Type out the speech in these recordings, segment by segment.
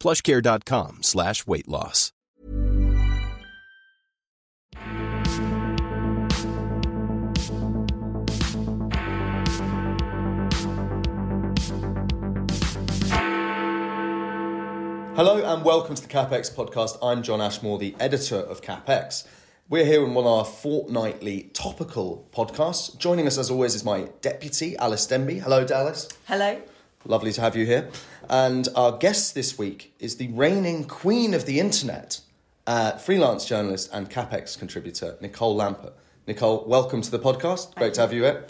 plushcare.com slash weight loss. Hello and welcome to the CapX podcast. I'm John Ashmore, the editor of CapX. We're here in one of our fortnightly topical podcasts. Joining us, as always, is my deputy, Alice Denby. Hello, Dallas. Hello. Lovely to have you here. And our guest this week is the reigning queen of the internet, uh, freelance journalist and CapX contributor, Nicole Lampert. Nicole, welcome to the podcast. Great to have you here.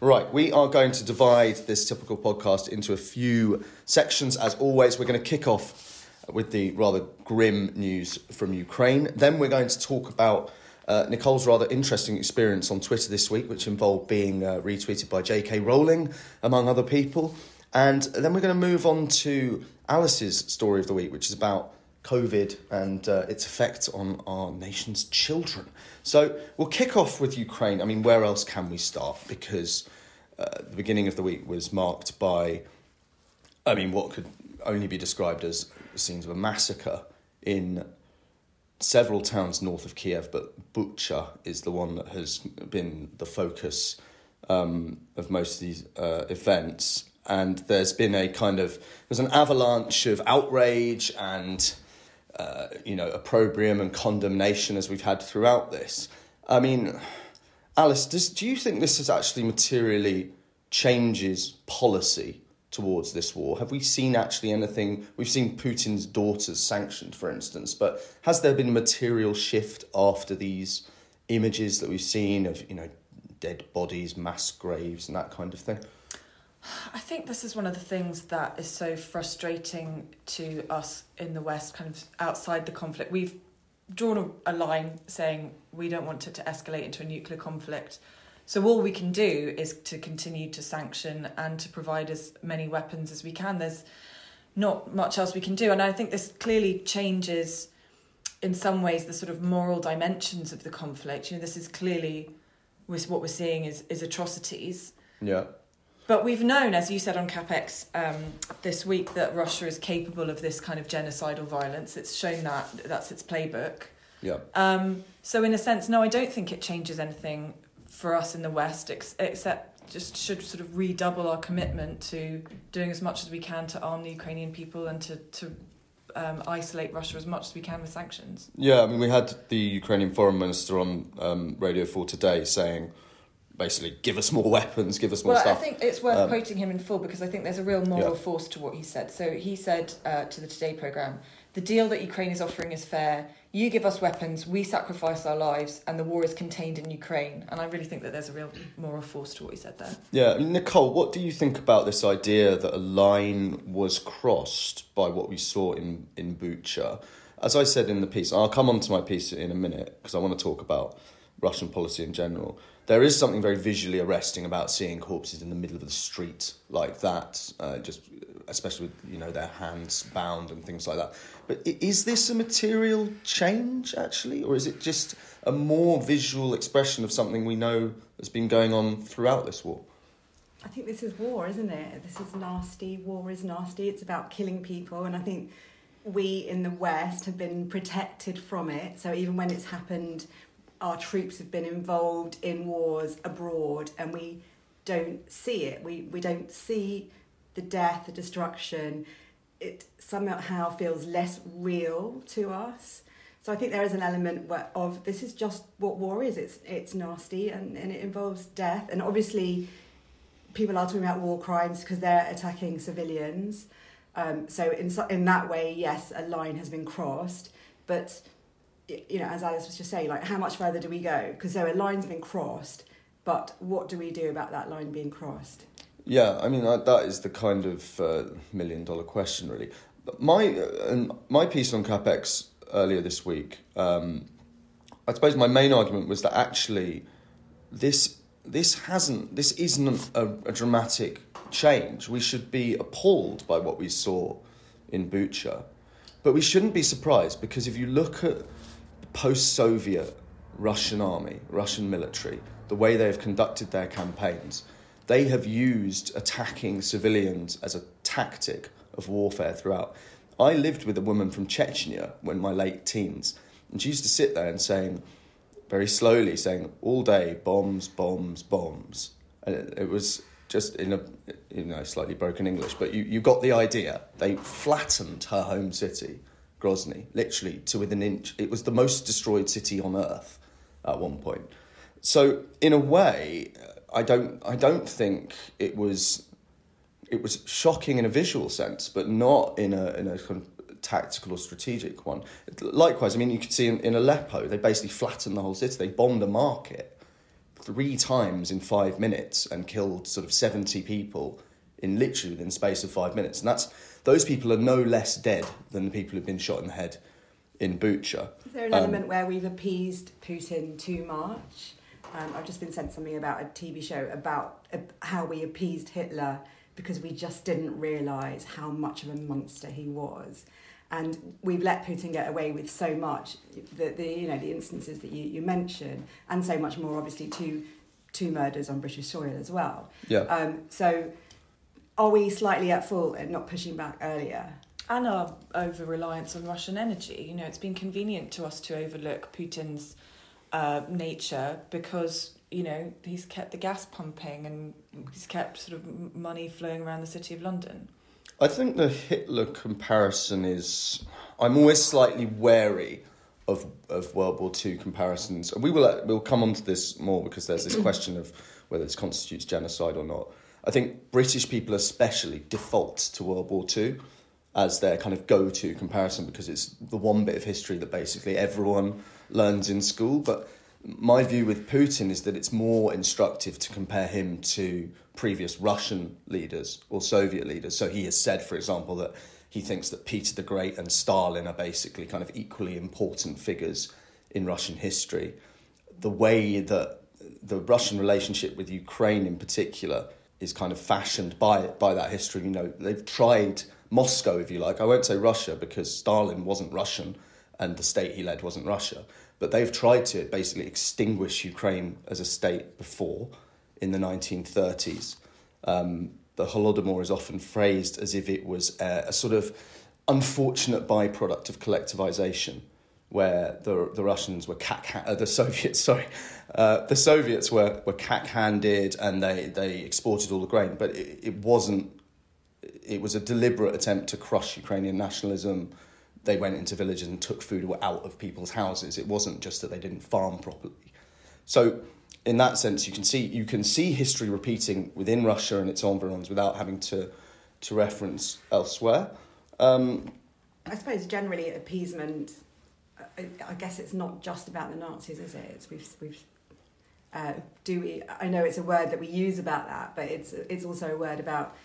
Right, we are going to divide this typical podcast into a few sections. As always, we're going to kick off with the rather grim news from Ukraine. Then we're going to talk about uh, Nicole's rather interesting experience on Twitter this week, which involved being uh, retweeted by J.K. Rowling, among other people. And then we're going to move on to Alice's story of the week, which is about COVID and uh, its effect on our nation's children. So we'll kick off with Ukraine. I mean, where else can we start? Because uh, the beginning of the week was marked by, I mean, what could only be described as scenes of a massacre in several towns north of Kiev, but Bucha is the one that has been the focus um, of most of these uh, events. And there's been a kind of there's an avalanche of outrage and uh, you know opprobrium and condemnation as we've had throughout this. I mean, Alice, does, do you think this has actually materially changes policy towards this war? Have we seen actually anything? We've seen Putin's daughters sanctioned, for instance, but has there been a material shift after these images that we've seen of, you know, dead bodies, mass graves, and that kind of thing? I think this is one of the things that is so frustrating to us in the West, kind of outside the conflict. We've drawn a, line saying we don't want it to escalate into a nuclear conflict. So all we can do is to continue to sanction and to provide as many weapons as we can. There's not much else we can do, and I think this clearly changes, in some ways, the sort of moral dimensions of the conflict. You know, this is clearly, with what we're seeing is is atrocities. Yeah. But we've known, as you said on CapX um, this week, that Russia is capable of this kind of genocidal violence. It's shown that that's its playbook. Yeah. Um, so, in a sense, no, I don't think it changes anything for us in the West, ex- except just should sort of redouble our commitment to doing as much as we can to arm the Ukrainian people and to, to um, isolate Russia as much as we can with sanctions. Yeah, I mean, we had the Ukrainian foreign minister on um, Radio 4 today saying, basically, give us more weapons, give us more well, stuff. I think it's worth Um, quoting him in full because I think there's a real moral Yeah. force to what he said. So he said uh, to the Today programme, the deal that Ukraine is offering is fair. You give us weapons, we sacrifice our lives, and the war is contained in Ukraine. And I really think that there's a real moral force to what he said there. Yeah, Nicole, what do you think about this idea that a line was crossed by what we saw in, in Bucha? As I said in the piece, I'll come on to my piece in a minute because I want to talk about Russian policy in general. There is something very visually arresting about seeing corpses in the middle of the street like that, uh, just especially with you know their hands bound and things like that. But is this a material change actually, or is it just a more visual expression of something we know has been going on throughout this war? I think this is war, isn't it? This is nasty. War is nasty. It's about killing people, and I think we in the West have been protected from it. So even when it's happened, our troops have been involved in wars abroad, and we don't see it. We we don't see the death, the destruction. It somehow feels less real to us. So I think there is an element of this is just what war is. It's it's nasty and, and it involves death. And obviously, people are talking about war crimes because they're attacking civilians. Um, so in in that way, yes, a line has been crossed. But you know, as Alice was just saying, like how much further do we go? Because there are lines being crossed, but what do we do about that line being crossed? Yeah, I mean that is the kind of uh, million dollar question, really. My uh, my piece on CapX earlier this week, um, I suppose my main argument was that actually this this hasn't this isn't a, a dramatic change. We should be appalled by what we saw in Bucha, but we shouldn't be surprised because if you look at the post-Soviet Russian army, Russian military, the way they have conducted their campaigns, they have used attacking civilians as a tactic of warfare throughout. I lived with a woman from Chechnya when my late teens, and she used to sit there and saying, very slowly, saying all day, bombs, bombs, bombs, and it, it was just in a you know slightly broken English, but you, you got the idea. They flattened her home city, Grozny, literally to within an inch. It was the most destroyed city on earth at one point. So in a way, I don't I don't think it was it was shocking in a visual sense, but not in a in a kind of tactical or strategic one. Likewise, I mean, you could see in, in Aleppo, they basically flattened the whole city. They bombed a market three times in five minutes and killed sort of seventy people in literally within space of five minutes. And that's those people are no less dead than the people who've been shot in the head in Bucha. Is there an Um, element where we've appeased Putin too much? Um, I've just been sent something about a TV show about uh, how we appeased Hitler because we just didn't realise how much of a monster he was. And we've let Putin get away with so much, the, the you know the instances that you, you mentioned, and so much more. Obviously, two two murders on British soil as well. Yeah. Um, so, are we slightly at fault and not pushing back earlier? and our over reliance on Russian energy. You know, it's been convenient to us to overlook Putin's uh, nature because you know he's kept the gas pumping and he's kept sort of money flowing around the city of London. I think the Hitler comparison is. I'm always slightly wary of of World War II comparisons. We will we'll come on to this more because there's this question of whether this constitutes genocide or not. I think British people especially default to World War II as their kind of go-to comparison because it's the one bit of history that basically everyone learns in school. But my view with Putin is that it's more instructive to compare him to previous Russian leaders or Soviet leaders. So he has said, for example, that he thinks that Peter the Great and Stalin are basically kind of equally important figures in Russian history. The way that the Russian relationship with Ukraine in particular is kind of fashioned by by that history. You know, they've tried Moscow, if you like. I won't say Russia because Stalin wasn't Russian and the state he led wasn't Russia. But they've tried to basically extinguish Ukraine as a state before in the 1930s. Um, the Holodomor is often phrased as if it was a, a sort of unfortunate byproduct of collectivization, where the the Russians were cack uh, the Soviets sorry, uh, the Soviets were were cack handed and they they exported all the grain, but it, it wasn't. It was a deliberate attempt to crush Ukrainian nationalism. They went into villages and took food out of people's houses. It wasn't just that they didn't farm properly. So, in that sense, you can see you can see history repeating within Russia and its environs without having to to reference elsewhere. Um, I suppose generally appeasement. I, I guess it's not just about the Nazis, is it? It's we've we've. Uh, do we? I know it's a word that we use about that, but it's it's also a word about,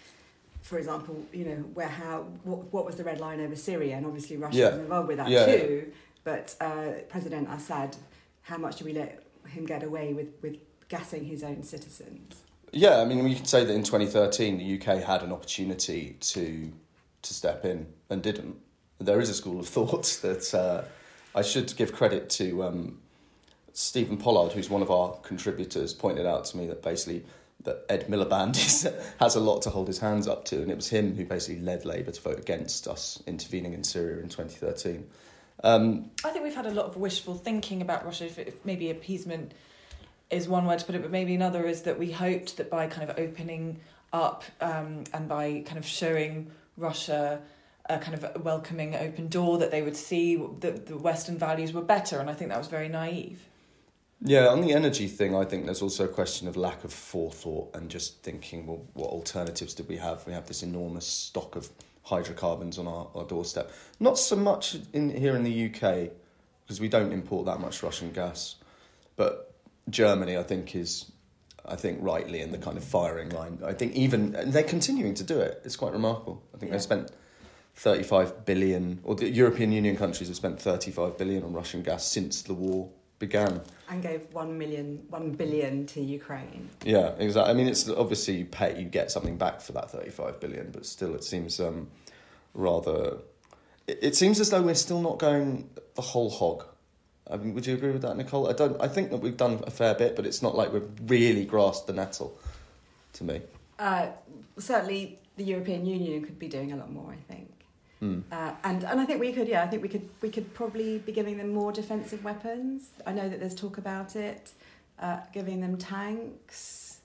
for example, you know, where how what, what was the red line over Syria, and obviously Russia Yeah. was involved with that Yeah, too. But uh, President Assad, how much do we let him get away with with gassing his own citizens? yeah, I mean, we could say that in 2013, the UK had an opportunity to to step in and didn't. There is a school of thought that uh, I should give credit to um, Stephen Pollard, who's one of our contributors, pointed out to me that basically that Ed Miliband is, has a lot to hold his hands up to, and it was him who basically led Labour to vote against us intervening in Syria in 2013. Um, I think we've had a lot of wishful thinking about Russia. If, if maybe appeasement is one word to put it, but maybe another is that we hoped that by kind of opening up um, and by kind of showing Russia a kind of a welcoming open door that they would see that the Western values were better, and I think that was very naive. Yeah, on the energy thing, I think there's also a question of lack of forethought and just thinking, well, what alternatives did we have? We have this enormous stock of hydrocarbons on our, our doorstep. Not so much in here in the UK, because we don't import that much Russian gas. But Germany, I think, is, I think, rightly in the kind of firing line. I think even, they're continuing to do it. It's quite remarkable. I think Yeah. they spent 35 billion, or the European Union countries have spent 35 billion on Russian gas since the war began. And gave one million, one billion to Ukraine. Yeah, exactly. I mean, it's obviously you pay, you get something back for that thirty-five billion, but still, it seems um, rather. It, it seems as though we're still not going the whole hog. I mean, would you agree with that, Nicole? I don't. I think that we've done a fair bit, but it's not like we've really grasped the nettle. To me, Uh, certainly, the European Union could be doing a lot more. I think. Hmm. Uh, and and I think we could, yeah, I think we could we could probably be giving them more defensive weapons. I know that there's talk about it, uh, giving them tanks,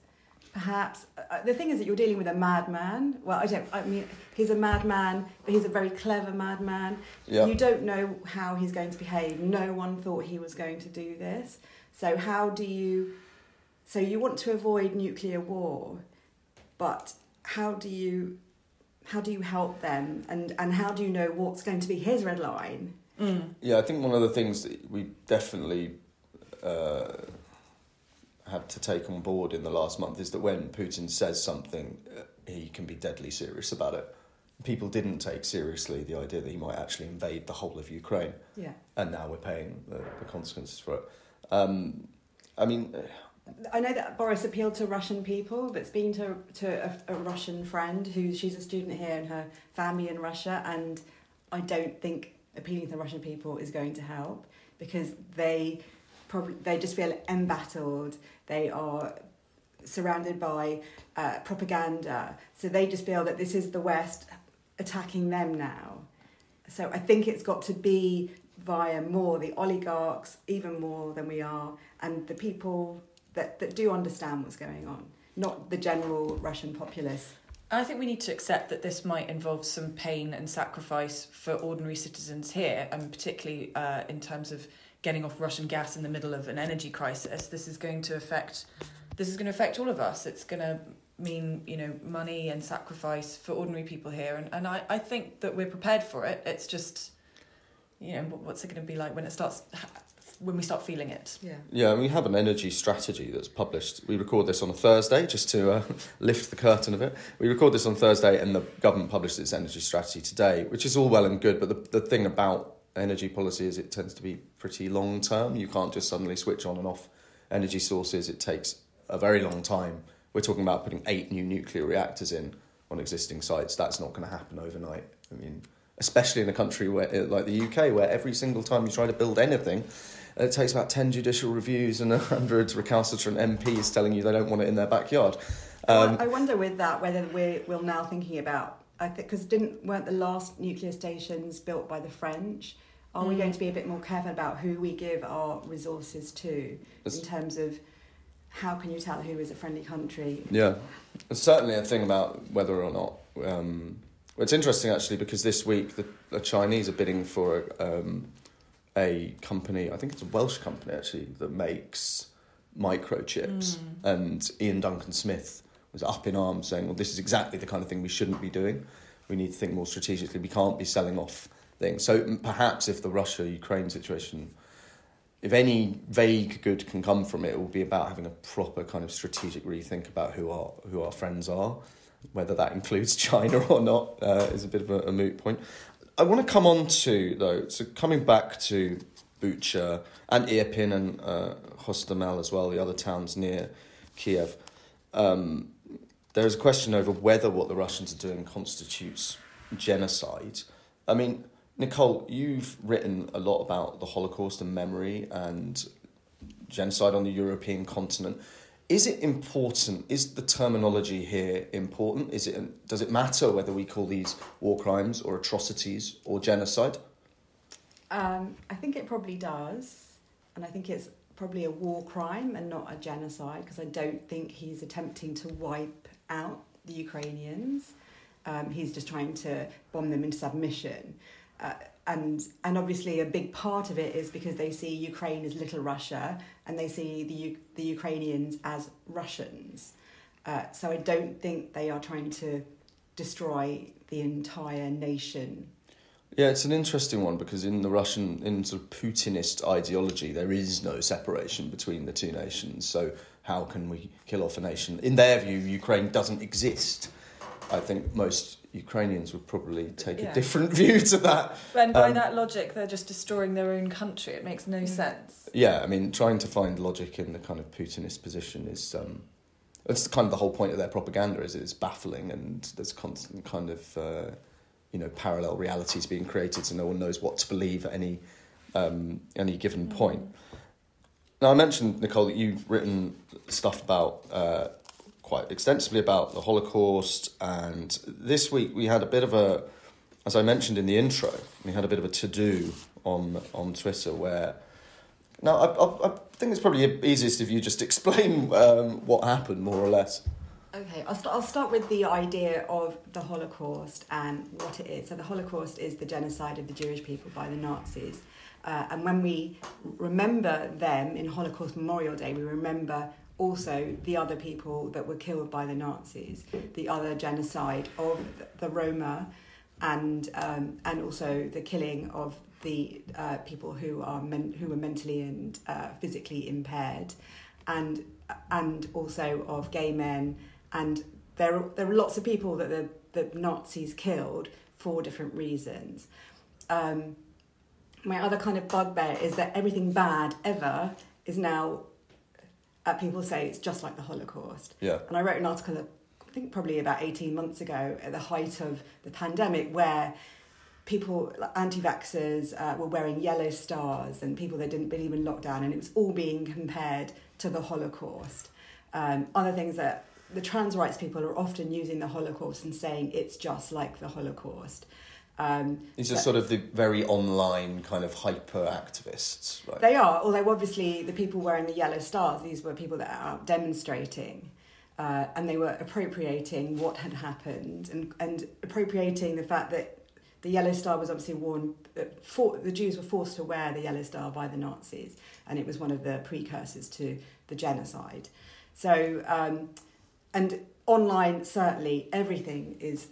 perhaps. Uh, the thing is that you're dealing with a madman. Well, I don't. I mean, he's a madman, but he's a very clever madman. You don't know how he's going to behave. No one thought he was going to do this. So how do you? So you want to avoid nuclear war, but how do you? How do you help them, and and how do you know what's going to be his red line? yeah, I think one of the things that we definitely uh, had to take on board in the last month is that when Putin says something, uh, he can be deadly serious about it. People didn't take seriously the idea that he might actually invade the whole of Ukraine, Yeah. and now we're paying the, the consequences for it. Um, I mean, I know that Boris appealed to Russian people, but speaking to to a, a Russian friend who she's a student here and her family in Russia, and I don't think appealing to Russian people is going to help because they probably they just feel embattled. They are surrounded by uh, propaganda, so they just feel that this is the West attacking them now. So I think it's got to be via more the oligarchs, even more than we are, and the people that, that do understand what's going on, not the general Russian populace. I think we need to accept that this might involve some pain and sacrifice for ordinary citizens here, and particularly uh, in terms of getting off Russian gas in the middle of an energy crisis. This is going to affect. This is going to affect all of us. It's going to mean you know money and sacrifice for ordinary people here, and and I, I think that we're prepared for it. It's just you know what- what's it going to be like when it starts when we start feeling it. Yeah. yeah, we have an energy strategy that's published. We record this on a Thursday, just to uh, lift the curtain a bit. We record this on Thursday, and the government published its energy strategy today, which is all well and good. But the, the thing about energy policy is it tends to be pretty long term. You can't just suddenly switch on and off energy sources. It takes a very long time. We're talking about putting eight new nuclear reactors in on existing sites. That's not going to happen overnight. I mean, especially in a country where, like the UK, where every single time you try to build anything, it takes about 10 judicial reviews and 100 recalcitrant MPs telling you they don't want it in their backyard. Um, I wonder with that whether we're, we're now thinking about, I think, because didn't weren't the last nuclear stations built by the French? Are we going to be a bit more careful about who we give our resources to It's- in terms of how can you tell who is a friendly country? Yeah, there's certainly a thing about whether or not. Um, it's interesting actually because this week the, the Chinese are bidding for um, a company. I think it's a Welsh company actually that makes microchips, and Iain Duncan Smith was up in arms saying, "Well, this is exactly the kind of thing we shouldn't be doing. We need to think more strategically. We can't be selling off things." So mm, perhaps if the Russia-Ukraine situation if any vague good can come from it, it will be about having a proper kind of strategic rethink about who our who our friends are, whether that includes China or not uh, is a bit of a, a moot point. I want to come on to though, so coming back to Bucha and Irpin and uh, Hostomel as well, the other towns near Kiev. Um, there is a question over whether what the Russians are doing constitutes genocide. I mean, Nicole, you've written a lot about the Holocaust and memory and genocide on the European continent. Is it important? Is the terminology here important? Is it does it matter whether we call these war crimes or atrocities or genocide? Um, I think it probably does, and I think it's probably a war crime and not a genocide because I don't think he's attempting to wipe out the Ukrainians. Um, he's just trying to bomb them into submission. Uh, and and obviously a big part of it is because they see Ukraine as little Russia and they see the U- the Ukrainians as Russians. Uh, so I don't think they are trying to destroy the entire nation. Yeah, it's an interesting one because in the Russian, in sort of Putinist ideology, there is no separation between the two nations. So how can we kill off a nation? In their view, Ukraine doesn't exist. I think most Ukrainians would probably take Yeah. a different view to that. And by Um, that logic, they're just destroying their own country. It makes no sense. Yeah, I mean, trying to find logic in the kind of Putinist position is. Um, it's kind of the whole point of their propaganda is it's baffling and there's constant kind of uh, you know parallel realities being created so no one knows what to believe at any um, any given point. Now I mentioned Nicole that you've written stuff about uh, quite extensively about the Holocaust and this week we had a bit of a as I mentioned in the intro we had a bit of a to do on on Twitter where now, I, I, I think it's probably easiest if you just explain um, what happened, more or less. Okay, I'll, st- I'll start with the idea of the Holocaust and what it is. So, the Holocaust is the genocide of the Jewish people by the Nazis. Uh, and when we remember them in Holocaust Memorial Day, we remember also the other people that were killed by the Nazis, the other genocide of the Roma, and, um, and also the killing of the uh, people who, are men- who were mentally and uh, physically impaired, and, and also of gay men and there are, there are lots of people that the, the Nazis killed for different reasons. Um, my other kind of bugbear is that everything bad ever is now, uh, people say it's just like the Holocaust. Yeah. And I wrote an article, I think probably about 18 months ago, at the height of the pandemic, where people, anti-vaxxers, uh, were wearing yellow stars and people that didn't believe in lockdown, and it was all being compared to the Holocaust. Um, other things that the trans rights people are often using the Holocaust and saying it's just like the Holocaust. Um, These are sort of the very online kind of hyper activists, right? They are, although obviously the people wearing the yellow stars, these were people that are demonstrating. Uh, and they were appropriating what had happened and, and appropriating the fact that the yellow star was obviously worn, uh, for, the Jews were forced to wear the yellow star by the Nazis, and it was one of the precursors to the genocide. So, um, and online, certainly everything is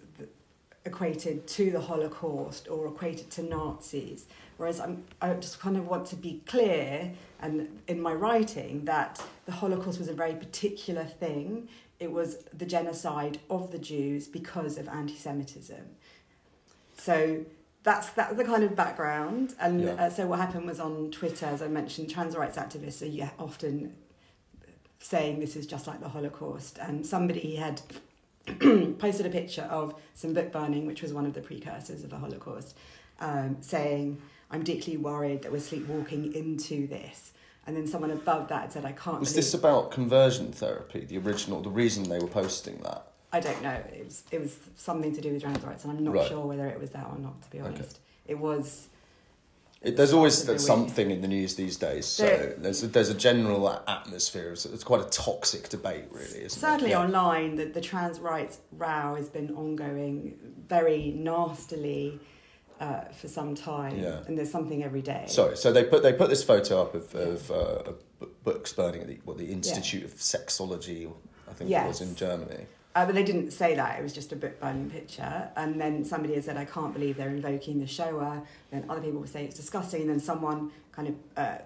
equated to the Holocaust or equated to Nazis. Whereas I'm, I just kind of want to be clear, and in my writing, that the Holocaust was a very particular thing. It was the genocide of the Jews because of anti-Semitism. So that's that's the kind of background. And Yeah. uh, so what happened was on Twitter, as I mentioned, trans rights activists are often saying this is just like the Holocaust. And somebody had posted a picture of some book burning, which was one of the precursors of the Holocaust, um, saying, I'm deeply worried that we're sleepwalking into this. And then someone above that said, I can't Was believe... this about conversion therapy, the original, the reason they were posting that? I don't know. It was, it was something to do with trans rights, and I'm not Right. sure whether it was that or not, to be Okay. honest. It was... It, there's always Possibly. something in the news these days, so There- there's a, there's a general atmosphere. It's, it's quite a toxic debate, really, it? Yeah. online, the, the trans rights row has been ongoing very nastily uh, for some time, Yeah. and there's something every day. Sorry, so they put they put this photo up of, of uh, books burning at the, what, the Institute of Sexology, I think it was in Germany. Uh, but they didn't say that. It was just a book burning picture. And then somebody had said, I can't believe they're invoking the Shoah. Then other people were saying it's disgusting. And then someone kind of uh,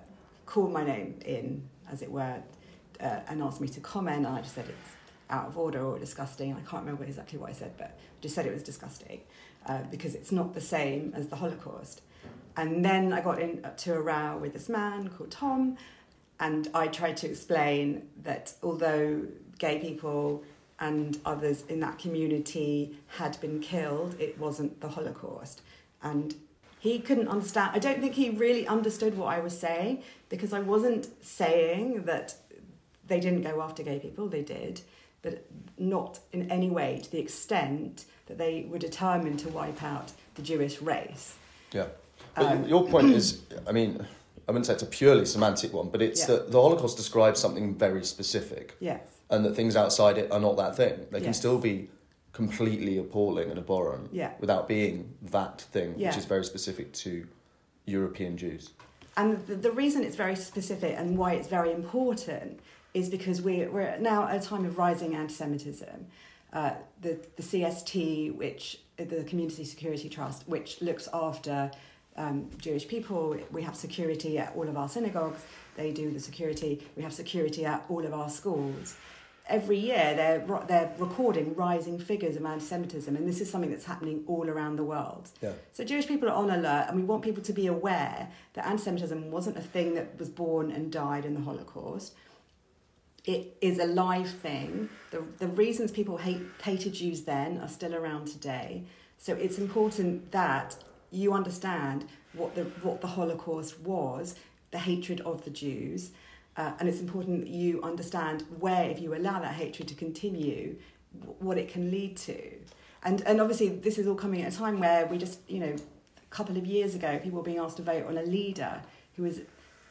called my name in, as it were, uh, and asked me to comment. And I just said it's out of order or disgusting. I can't remember exactly what I said, but I just said it was disgusting uh, because it's not the same as the Holocaust. And then I got into a row with this man called Tom, and I tried to explain that although gay people and others in that community had been killed, it wasn't the Holocaust. And he couldn't understand, I don't think he really understood what I was saying because I wasn't saying that they didn't go after gay people, they did, but not in any way to the extent that they were determined to wipe out the Jewish race. Yeah, Um, your point is, I mean, I wouldn't say it's a purely semantic one, but it's Yeah. that the Holocaust describes something very specific, Yes. And that things outside it are not that thing. They can still be completely appalling and abhorrent Yeah. without being that thing, Yeah. which is very specific to European Jews. And the, the reason it's very specific and why it's very important is because we, we're now at a time of rising anti Semitism. Uh, the, the CST, which the Community Security Trust, which looks after um, Jewish people, we have security at all of our synagogues, they do the security, we have security at all of our schools. Every year they're, they're recording rising figures of anti Semitism, and this is something that's happening all around the world. Yeah. So Jewish people are on alert, and we want people to be aware that anti-Semitism wasn't a thing that was born and died in the Holocaust. It is a live thing. The, the reasons people hate, hated Jews then are still around today. So it's important that you understand what the, what the Holocaust was, the hatred of the Jews, uh, and it's important that you understand where, if you allow that hatred to continue, w- what it can lead to. And, and obviously, this is all coming at a time where we just, you know, a couple of years ago, people were being asked to vote on a leader who was,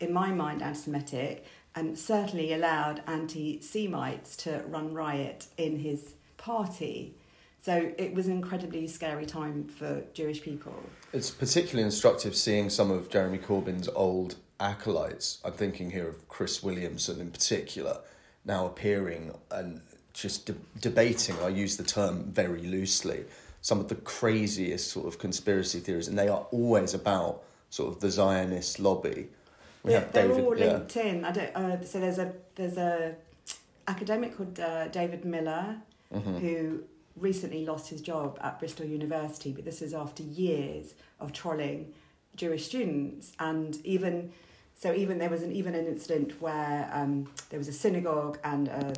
in my mind, anti Semitic and certainly allowed anti Semites to run riot in his party. So it was an incredibly scary time for Jewish people. It's particularly instructive seeing some of Jeremy Corbyn's old acolytes. I'm thinking here of Chris Williamson in particular, now appearing and just de- debating. I use the term very loosely. Some of the craziest sort of conspiracy theories, and they are always about sort of the Zionist lobby. We Yeah, have they're David- all yeah. linked in. I don't. Uh, so there's a there's a academic called uh, David Miller Mm-hmm. who recently lost his job at Bristol University, but this is after years of trolling Jewish students, and even so, even there was an even an incident where um, there was a synagogue and a,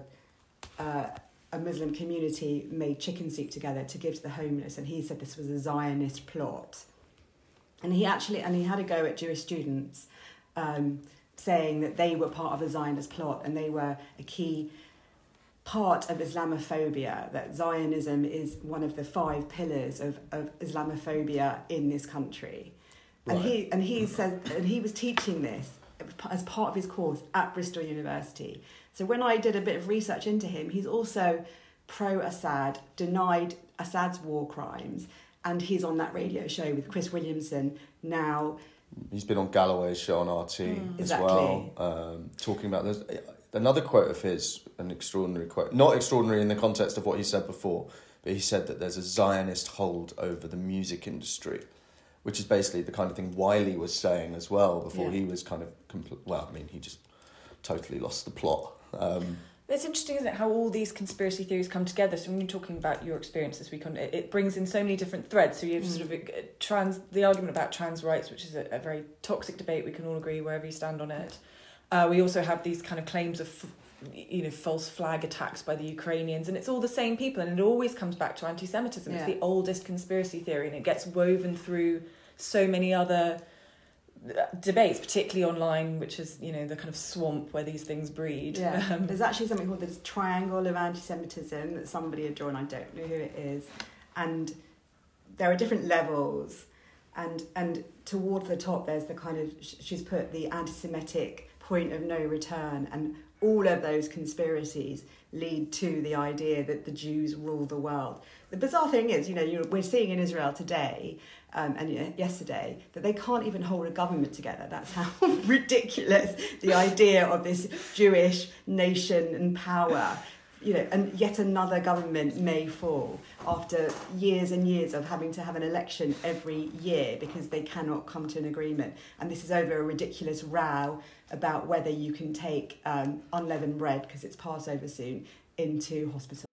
a Muslim community made chicken soup together to give to the homeless, and he said this was a Zionist plot. And he actually and he had a go at Jewish students, um, saying that they were part of a Zionist plot and they were a key part of Islamophobia. That Zionism is one of the five pillars of, of Islamophobia in this country. And Right. he and he said and he was teaching this as part of his course at Bristol University. So when I did a bit of research into him, he's also pro Assad, denied Assad's war crimes, and he's on that radio show with Chris Williamson now. He's been on Galloway's show on RT as Exactly. well, um, talking about this. Another quote of his, an extraordinary quote, not extraordinary in the context of what he said before, but he said that there's a Zionist hold over the music industry, which is basically the kind of thing Wiley was saying as well before Yeah. he was kind of, compl- well, I mean, he just totally lost the plot. Um, It's interesting, isn't it, how all these conspiracy theories come together. So when you're talking about your experience this week on it, it brings in so many different threads. So you have sort of uh, trans, the argument about trans rights, which is a, a very toxic debate. We can all agree wherever you stand on it. Uh, we also have these kind of claims of, you know, false flag attacks by the Ukrainians, and it's all the same people, and it always comes back to anti-Semitism. It's the oldest conspiracy theory, and it gets woven through so many other uh, debates, particularly online, which is you know the kind of swamp where these things breed. Yeah, Um, there's actually something called this triangle of anti-Semitism that somebody had drawn. I don't know who it is, and there are different levels, and and towards the top there's the kind of she's put the anti-Semitic point of no return, and all of those conspiracies lead to the idea that the Jews rule the world. The bizarre thing is, you know, we're seeing in Israel today um, and yesterday that they can't even hold a government together. That's how ridiculous the idea of this Jewish nation and power. You know, and yet another government may fall after years and years of having to have an election every year because they cannot come to an agreement. And this is over a ridiculous row about whether you can take um, unleavened bread because it's Passover soon into hospital.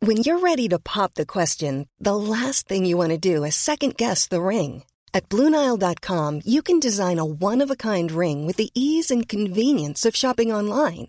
When you're ready to pop the question, the last thing you want to do is second guess the ring. At Bluenile.com, you can design a one of a kind ring with the ease and convenience of shopping online.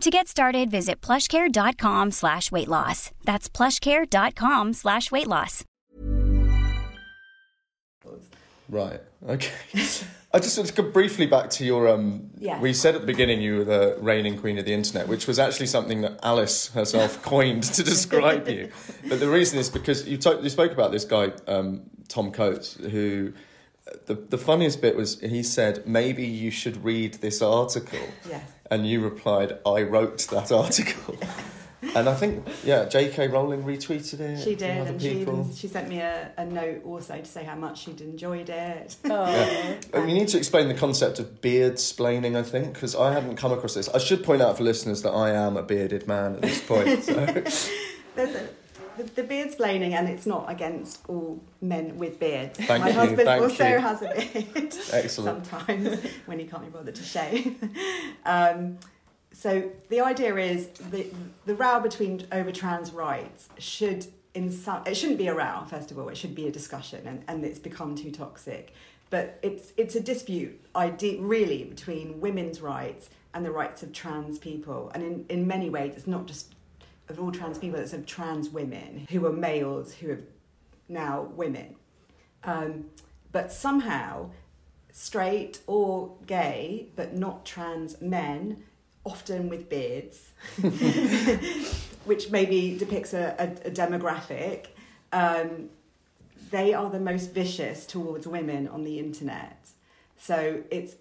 To get started, visit plushcare.com slash weight loss. That's plushcare.com slash weight loss. Right. Okay. I just want to go briefly back to your. Um, Yeah. We said at the beginning you were the reigning queen of the internet, which was actually something that Alice herself coined to describe you. But the reason is because you, to- you spoke about this guy, um, Tom Coates, who. The, the funniest bit was he said, maybe you should read this article. Yes. And you replied, I wrote that article. And I think, yeah, J.K. Rowling retweeted it. She did, and she even she sent me a, a note also to say how much she'd enjoyed it. Oh. Yeah. And we need to explain the concept of beardsplaining, I think, because I hadn't come across this. I should point out for listeners that I am a bearded man at this point. So. There's a, the, the beardsplaining, and it's not against all men with beards. Thank My you, husband also you. has a beard. Excellent. Sometimes when he can't be bothered to shave. Um, so the idea is the the row between over trans rights should in some it shouldn't be a row first of all it should be a discussion and, and it's become too toxic but it's it's a dispute ide- really between women's rights and the rights of trans people and in, in many ways it's not just of all trans people it's of trans women who are males who are now women. Um, but somehow straight or gay but not trans men often with beards which maybe depicts a, a, a demographic um, they are the most vicious towards women on the internet. So it's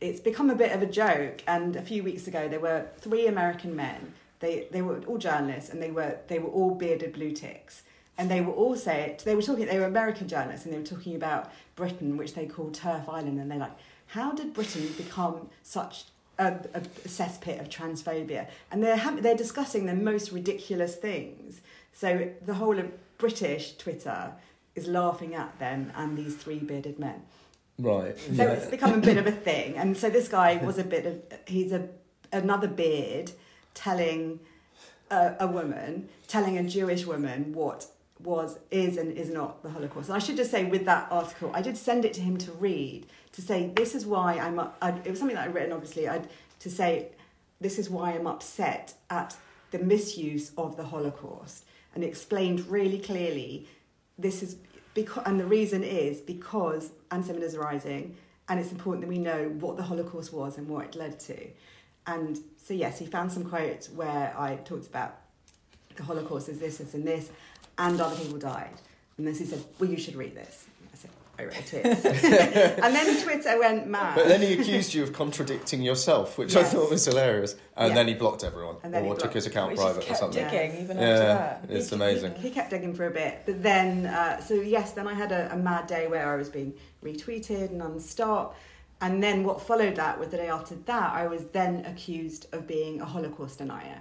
it's become a bit of a joke and a few weeks ago there were three american men they they were all journalists and they were they were all bearded blue ticks. And they were all say they were talking they were american journalists and they were talking about britain which they call TERF island. And they're like how did britain become such a, a cesspit of transphobia? And they're ha- they're discussing the most ridiculous things. So the whole of british twitter is laughing at them and these three bearded men. Right. so it's become a bit of a thing. And so this guy was a bit of he's a another beard telling a, a woman, telling a Jewish woman what was is and is not the Holocaust. And I should just say with that article, I did send it to him to read to say this is why I'm. I, it was something that I'd written, obviously, I'd, to say this is why I'm upset at the misuse of the Holocaust, and explained really clearly this is because and the reason is because anti-Semitism is rising and it's important that we know what the Holocaust was and what it led to. And so yes, he found some quotes where I talked about the Holocaust is this, this and this, and other people died. And then he said, Well you should read this. I said, I wrote it. and then Twitter went mad. But then he accused you of contradicting yourself, which I thought was hilarious. And Yeah. then he blocked everyone. And then he or took his account private just or kept something. digging even Yeah, after that. it's He- amazing. He, he kept digging for a bit, but then, uh, so yes, then I had a, a mad day where I was being retweeted non-stop. And then what followed that was the day after that, I was then accused of being a Holocaust denier.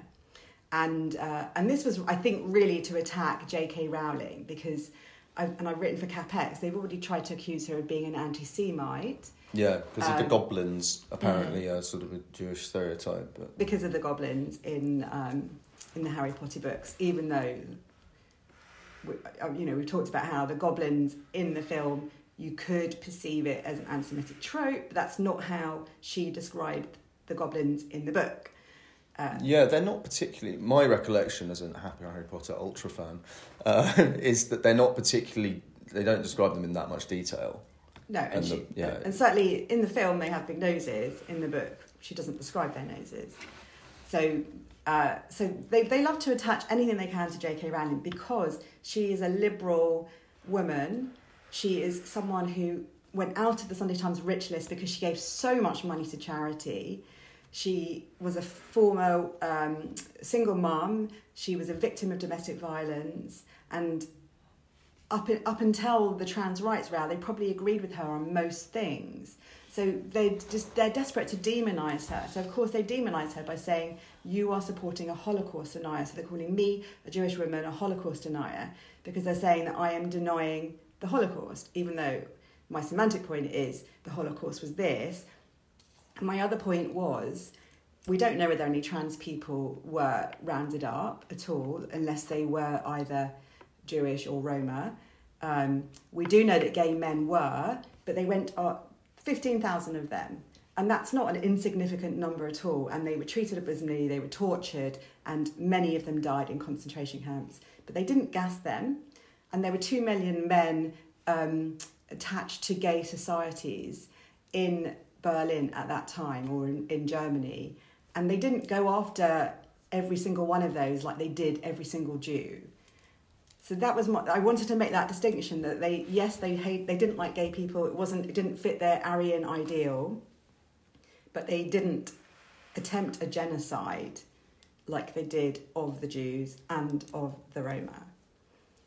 And, uh, and this was, I think, really to attack J.K. Rowling because, I, and I've written for CapX, they've already tried to accuse her of being an anti-Semite Yeah, because of the Um, goblins apparently are sort of a Jewish stereotype. But because of the goblins in um, in the Harry Potter books, even though we, uh, you know we talked about how the goblins in the film you could perceive it as an anti-Semitic trope, but that's not how she described the goblins in the book. Uh, yeah, they're not particularly. My recollection as a happy Harry Potter ultra fan uh, is that they're not particularly. They don't describe them in that much detail. no, and, And she, the- yeah. and certainly in the film they have big noses. In the book, she doesn't describe their noses. So, uh, so they, they love to attach anything they can to J.K. Rowling because she is a liberal woman. She is someone who went out of the Sunday Times rich list because she gave so much money to charity. She was a former um, single mum. She was a victim of domestic violence, and up in, up until the trans rights row, they probably agreed with her on most things. So they just they're desperate to demonize her. So of course they demonize her by saying you are supporting a Holocaust denier. So they're calling me a Jewish woman a Holocaust denier because they're saying that I am denying the Holocaust, even though my semantic point is the Holocaust was this. And my other point was we don't know whether any trans people were rounded up at all unless they were either Jewish or Roma. Um, we do know that gay men were, but they went up 15,000 of them. And that's not an insignificant number at all. And they were treated abysmally, they were tortured, and many of them died in concentration camps. But they didn't gas them. And there were two million men um, attached to gay societies in Berlin at that time or in, in Germany. And they didn't go after every single one of those like they did every single Jew. So that was my, I wanted to make that distinction that they yes they hate they didn't like gay people it wasn't it didn't fit their Aryan ideal, but they didn't attempt a genocide like they did of the Jews and of the Roma.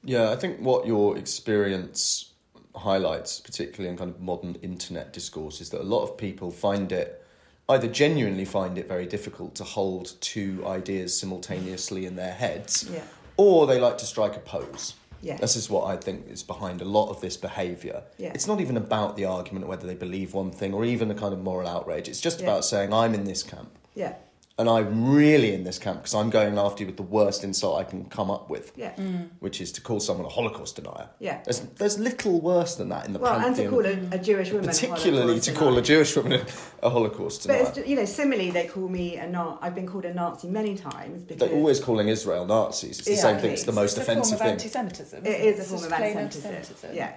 Yeah, I think what your experience highlights, particularly in kind of modern internet discourse, is that a lot of people find it either genuinely find it very difficult to hold two ideas simultaneously in their heads, Yeah. or they like to strike a pose. Yeah. This is what I think is behind a lot of this behaviour. Yeah. It's not even about the argument whether they believe one thing or even the kind of moral outrage. It's just Yeah. about saying, I'm in this camp. Yeah. And I'm really in this camp because I'm going after you with the worst insult I can come up with, Yeah. Mm. which is to call someone a Holocaust denier. Yeah. There's, there's little worse than that in the Well, and to call a, a Jewish woman, particularly Holocaust to call a. Jewish woman a, a Holocaust But denier. it's, you know, similarly, they call me a Nazi. I've been called a Nazi many times because They're always calling Israel Nazis. It's the same thing. It's the most it's a offensive form of thing. anti-Semitism. It isn't is a form just of plain anti-Semitism. Yeah.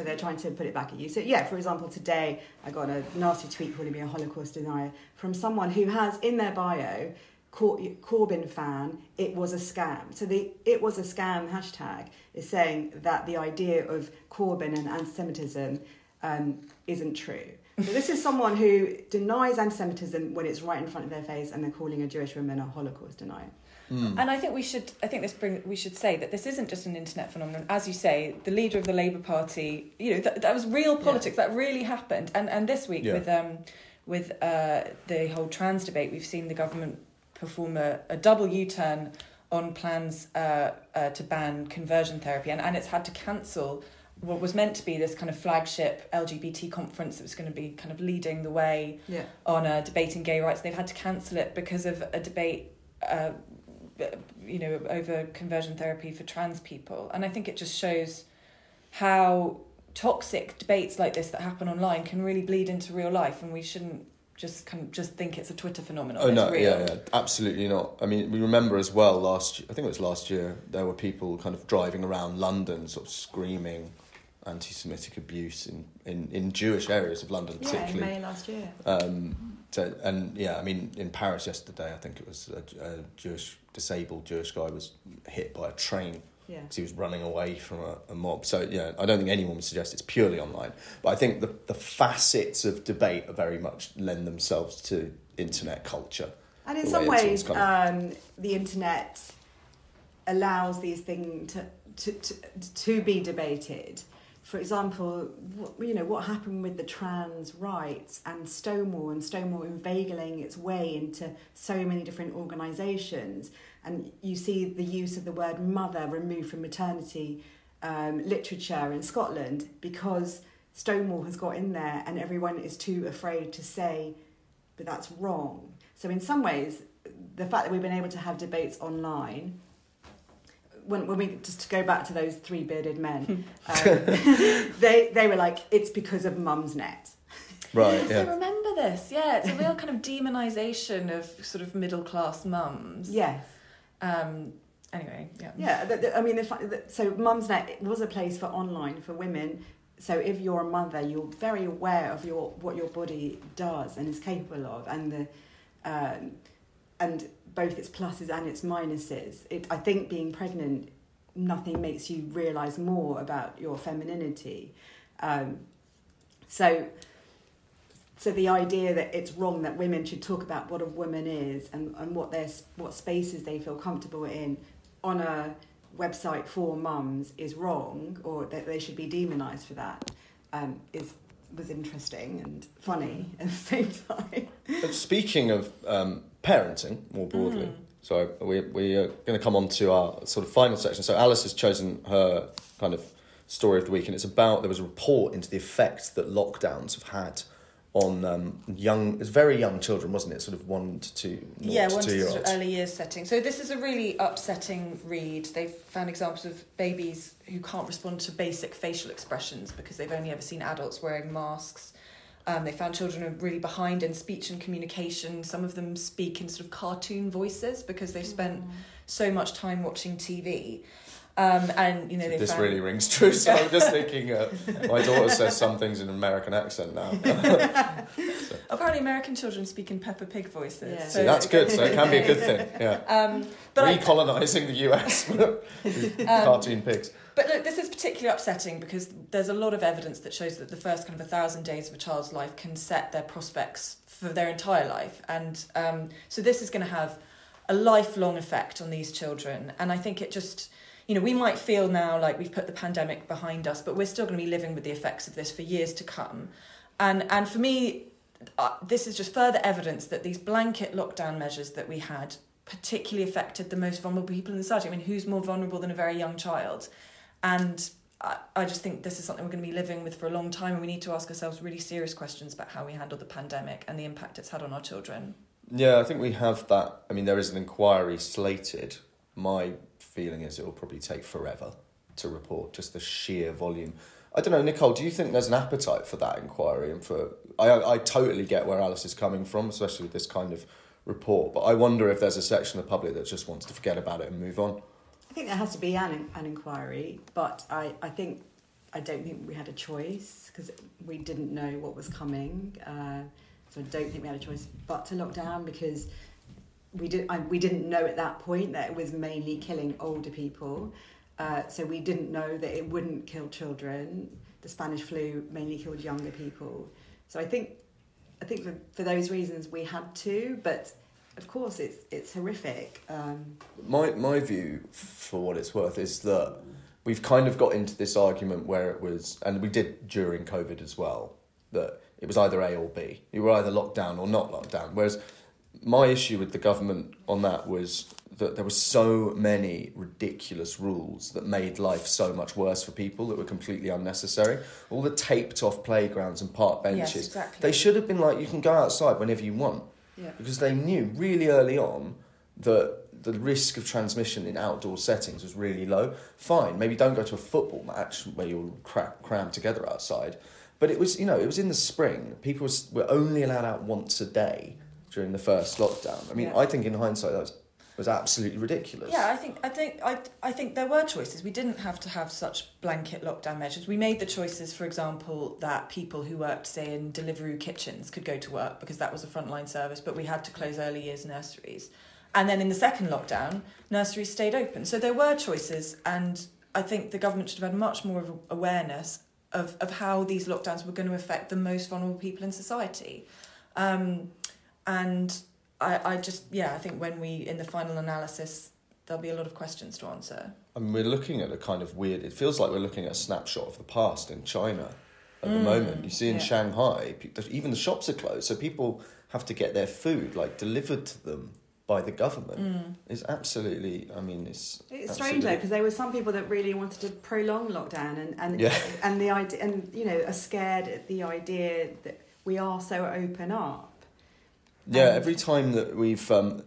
So they're trying to put it back at you. So yeah, for example, today I got a nasty tweet calling me a Holocaust denier from someone who has in their bio Cor- Corbyn fan. It was a scam. So the it was a scam hashtag is saying that the idea of Corbyn and anti-Semitism um, isn't true. So this is someone who denies anti-Semitism when it's right in front of their face, and they're calling a Jewish woman a Holocaust denier. And I think we should. I think this bring. We should say that this isn't just an internet phenomenon. As you say, the leader of the Labour Party. You know that, that was real politics. That really happened. And and this week Yeah. with um with uh the whole trans debate, we've seen the government perform a, a double U turn on plans uh, uh, to ban conversion therapy, and and it's had to cancel what was meant to be this kind of flagship LGBT conference that was going to be kind of leading the way Yeah. on uh, debating gay rights. They've had to cancel it because of a debate, uh, Uh, you know, over conversion therapy for trans people. And I think it just shows how toxic debates like this that happen online can really bleed into real life, and we shouldn't just kind of just think it's a Twitter phenomenon. Oh it's no, real. yeah, yeah, absolutely not. I mean, we remember as well last. I think it was last year. There were people kind of driving around London, sort of screaming anti-Semitic abuse in, in, in Jewish areas of London, Yeah, in particularly. May last year. Um, so, and yeah, I mean, in Paris yesterday, I think it was a, a Jewish disabled Jewish guy was hit by a train Yeah. because he was running away from a, a mob. So yeah, I don't think anyone would suggest it's purely online, but I think the the facets of debate are very much lend themselves to internet culture. And in some way ways, kind of- um, the internet allows these things to, to, to, to be debated. For example, what, you know what happened with the trans rights and Stonewall, and Stonewall inveigling its way into so many different organisations, and you see the use of the word mother removed from maternity um, literature in Scotland because Stonewall has got in there, and everyone is too afraid to say but that's wrong. So in some ways, the fact that we've been able to have debates online, when, when we just to go back to those three bearded men, um, they they were like, it's because of Mumsnet. right, Yes, I yeah. remember this. Yeah, it's a real kind of demonisation of sort of middle class mums. Yes. Um. Anyway, yeah. Yeah, the, the, I mean, the, fa- the, so Mumsnet was a place for online for women. So if you're a mother, you're very aware of your what your body does and is capable of, and the um, and both its pluses and its minuses. It, I think being pregnant, nothing makes you realise more about your femininity. Um, So, so the idea that it's wrong that women should talk about what a woman is and, and what their what spaces they feel comfortable in on a website for mums is wrong, or that they should be demonised for that, um, is was interesting and funny at the same time. But speaking of um, parenting more broadly, Mm. so we, we are going to come on to our sort of final section. So Alice has chosen her kind of story of the week, and it's about there was a report into the effect that lockdowns have had on um, young, it's very young children, wasn't it? Sort of one to two, yeah, to one two to sort of early years setting. So this is a really upsetting read. They've found examples of babies who can't respond to basic facial expressions because they've only ever seen adults wearing masks. Um, they found children are really behind in speech and communication. Some of them speak in sort of cartoon voices because they've spent so much time watching TV. Um, and you know, they This found, really rings true. So I'm just thinking, uh, my daughter says some things in an American accent now. apparently American children speak in Peppa Pig voices. Yeah. See, that's good. So it can be a good thing. Yeah. Um, but I, Recolonising the US with Um, cartoon pigs. But look, this is particularly upsetting because there's a lot of evidence that shows that the first kind of a thousand days of a child's life can set their prospects for their entire life. And um, so this is going to have a lifelong effect on these children. And I think it just, you know, we might feel now like we've put the pandemic behind us, but we're still going to be living with the effects of this for years to come. And, and for me, uh, this is just further evidence that these blanket lockdown measures that we had particularly affected the most vulnerable people in the society. I mean, who's more vulnerable than a very young child? And I, I just think this is something we're going to be living with for a long time, and we need to ask ourselves really serious questions about how we handle the pandemic and the impact it's had on our children. Yeah, I think we have that. I mean, there is an inquiry slated. My feeling is it will probably take forever to report, just the sheer volume. I don't know, Nicole, do you think there's an appetite for that inquiry? And for I, I totally get where Alice is coming from, especially with this kind of report. But I wonder if there's a section of the public that just wants to forget about it and move on. I think there has to be an, an inquiry, but I, I think I don't think we had a choice because we didn't know what was coming. Uh, so I don't think we had a choice but to lock down because we did I, we didn't know at that point that it was mainly killing older people. Uh, so we didn't know that it wouldn't kill children. The Spanish flu mainly killed younger people. So I think I think for, for those reasons we had to, but of course it's it's horrific. Um, My my view, for what it's worth, is that we've kind of got into this argument where it was, and we did during COVID as well, that it was either A or B. You were either locked down or not locked down. Whereas my issue with the government on that was that there were so many ridiculous rules that made life so much worse for people that were completely unnecessary. All the taped off playgrounds and park Yes, benches. exactly. They should have been like you can go outside whenever you want yeah. because they knew really early on that the risk of transmission in outdoor settings was really low. Fine, maybe don't go to a football match where you're cra- crammed together outside. But it was, you know, it was in the spring. People were only allowed out once a day during the first lockdown. I mean, Yeah. I think in hindsight that was, was absolutely ridiculous. Yeah, I think I think I I think there were choices. We didn't have to have such blanket lockdown measures. We made the choices, for example, that people who worked, say, in delivery kitchens could go to work because that was a frontline service, but we had to close early years nurseries. And then in the second lockdown, nurseries stayed open. So there were choices, and I think the government should have had much more of awareness of, of how these lockdowns were going to affect the most vulnerable people in society. Um, and I, I just, yeah, I think when we, in the final analysis, there'll be a lot of questions to answer. I mean, we're looking at a kind of weird. It feels like we're looking at a snapshot of the past in China at Mm, the moment. You see in yeah. Shanghai, even the shops are closed, so people have to get their food like delivered to them by the government. Mm. It's absolutely. I mean, it's. It's absolutely- strange though because there were some people that really wanted to prolong lockdown and and Yeah. and the idea and you know are scared at the idea that we are so open up. Yeah, And- every time that we've, um,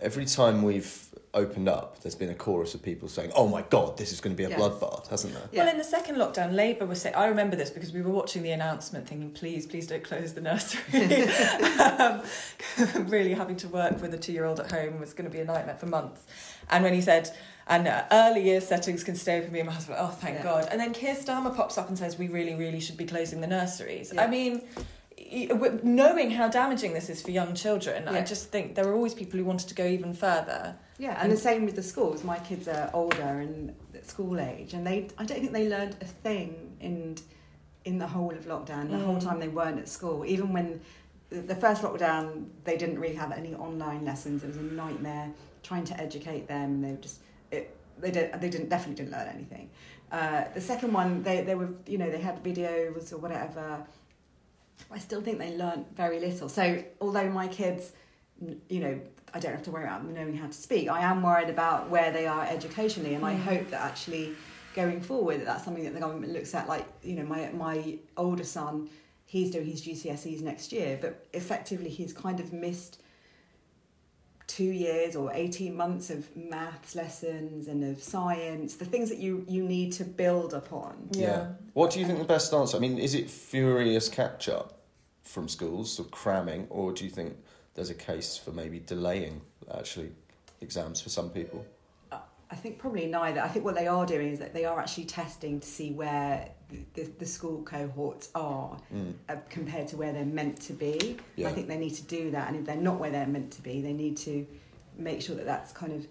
every time we've opened up, there's been a chorus of people saying, "Oh my God, this is going to be a Yes. bloodbath," hasn't there? Yeah. Well, in the second lockdown, Labour was saying, I remember this because we were watching the announcement thinking, please, please don't close the nursery. um, really having to work with a two year old at home was going to be a nightmare for months. And when he said, and uh, early year settings can stay open, me and my husband, oh, thank Yeah. God. And then Keir Starmer pops up and says, we really, really should be closing the nurseries. Yeah. I mean, y- w- knowing how damaging this is for young children, I just think there are always people who wanted to go even further. Yeah, and the same with the schools. My kids are older and at school age, and they I don't think they learned a thing in in the whole of lockdown, the whole time they weren't at school, even when the the first lockdown, they didn't really have any online lessons. It was a nightmare trying to educate them. They were just it, they didn't they didn't definitely didn't learn anything. Uh, the second one, they they were you know they had videos or whatever. I still think they learnt very little. So although my kids, you know, I don't have to worry about them knowing how to speak. I am worried about where they are educationally, and I hope that actually going forward that's something that the government looks at. Like you know, my my older son, he's doing his GCSEs next year, but effectively he's kind of missed two years or 18 months of maths lessons and of science the things that you you need to build upon Yeah. What do you think the best answer? I mean, is it furious catch up from schools, so cramming, or do you think there's a case for maybe delaying actually exams for some people? I think probably neither. I think what they are doing is that they are actually testing to see where the, the school cohorts are uh, compared to where they're meant to be. Yeah. I think they need to do that, and if they're not where they're meant to be, they need to make sure that that's kind of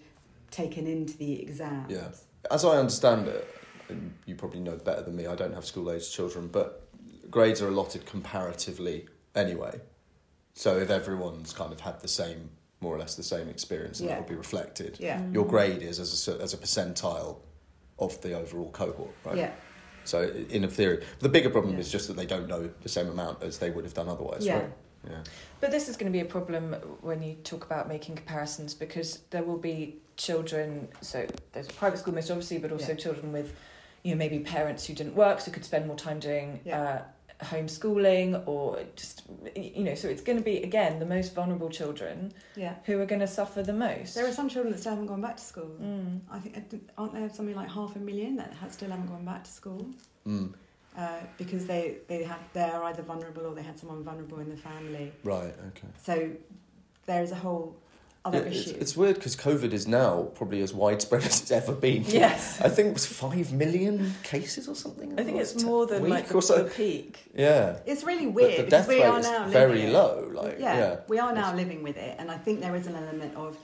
taken into the exams. Yeah. As I understand it, and you probably know better than me, I don't have school age children, but grades are allotted comparatively anyway. So if everyone's kind of had the same, more or less the same experience, and Yeah. that will be reflected. Yeah. Your grade is as a, as a percentile of the overall cohort, right? Yeah. So in a theory, the bigger problem is just that they don't know the same amount as they would have done otherwise, Yeah. right? Yeah. But this is going to be a problem when you talk about making comparisons because there will be children. So there's a private school, most obviously, but also Yeah. children with, you know, maybe parents who didn't work, so could spend more time doing Yeah. uh, homeschooling or just, you know. So it's going to be again the most vulnerable children Yeah. who are going to suffer the most. There are some children that still haven't gone back to school. Mm. I think aren't there something like half a million that ha- still haven't gone back to school Mm. uh, because they they have they're either vulnerable or they had someone vulnerable in the family. Right. Okay. So there is a whole other Yeah, it's, issue. it's weird because COVID is now probably as widespread as it's ever been. Yes. I think it was five million cases or something. I think it's more than like the, so. the peak. Yeah. It's really weird the because death we rate are is now very low. Like yeah, yeah, we are now It's- living with it, and I think there is an element of,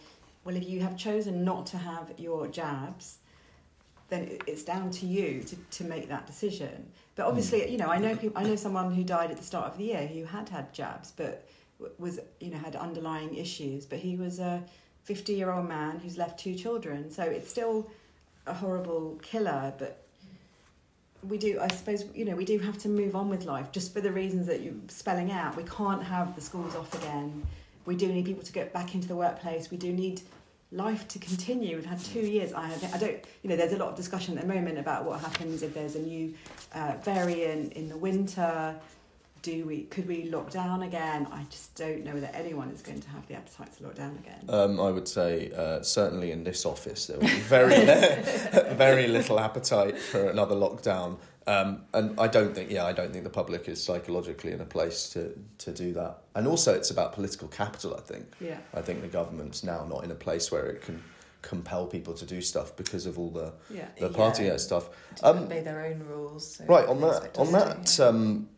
well, if you have chosen not to have your jabs, then it's down to you to, to make that decision. But obviously, hmm. you know, I know people. I know someone who died at the start of the year who had had jabs, but was you know had underlying issues. But he was a fifty-year-old man who's left two children, so it's still a horrible killer, but we do i suppose you know we do have to move on with life just for the reasons that you're spelling out. We can't have the schools off again. We do need people to get back into the workplace. We do need life to continue. We've had two years. I, I don't you know there's a lot of discussion at the moment about what happens if there's a new uh, variant in the winter do we could we lock down again i just don't know that anyone is going to have the appetite to lock down again Um, I would say uh, certainly in this office there will be very very little appetite for another lockdown. Um, and I don't think, yeah, I don't think the public is psychologically in a place to, to do that. And also, it's about political capital. I think. Yeah. I think the government's now not in a place where it can compel people to do stuff because of all the yeah the party Yeah. stuff. To Um, obey their own rules. So Right on that on that um,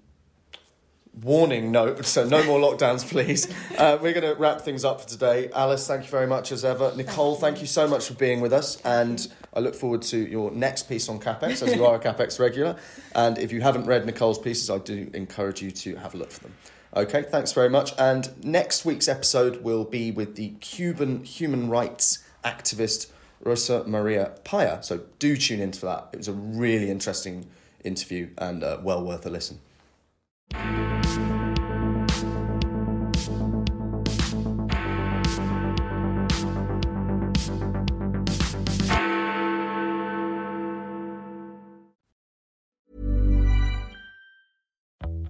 warning note. So no more lockdowns, please. Uh, we're going to wrap things up for today. Alice, thank you very much as ever. Nicole, thank you so much for being with us, and I look forward to your next piece on CapX, as you are a CapX regular. And if you haven't read Nicole's pieces, I do encourage you to have a look for them. Okay, thanks very much. And next week's episode will be with the Cuban human rights activist Rosa Maria Paya. So do tune in for that. It was a really interesting interview and uh, well worth a listen.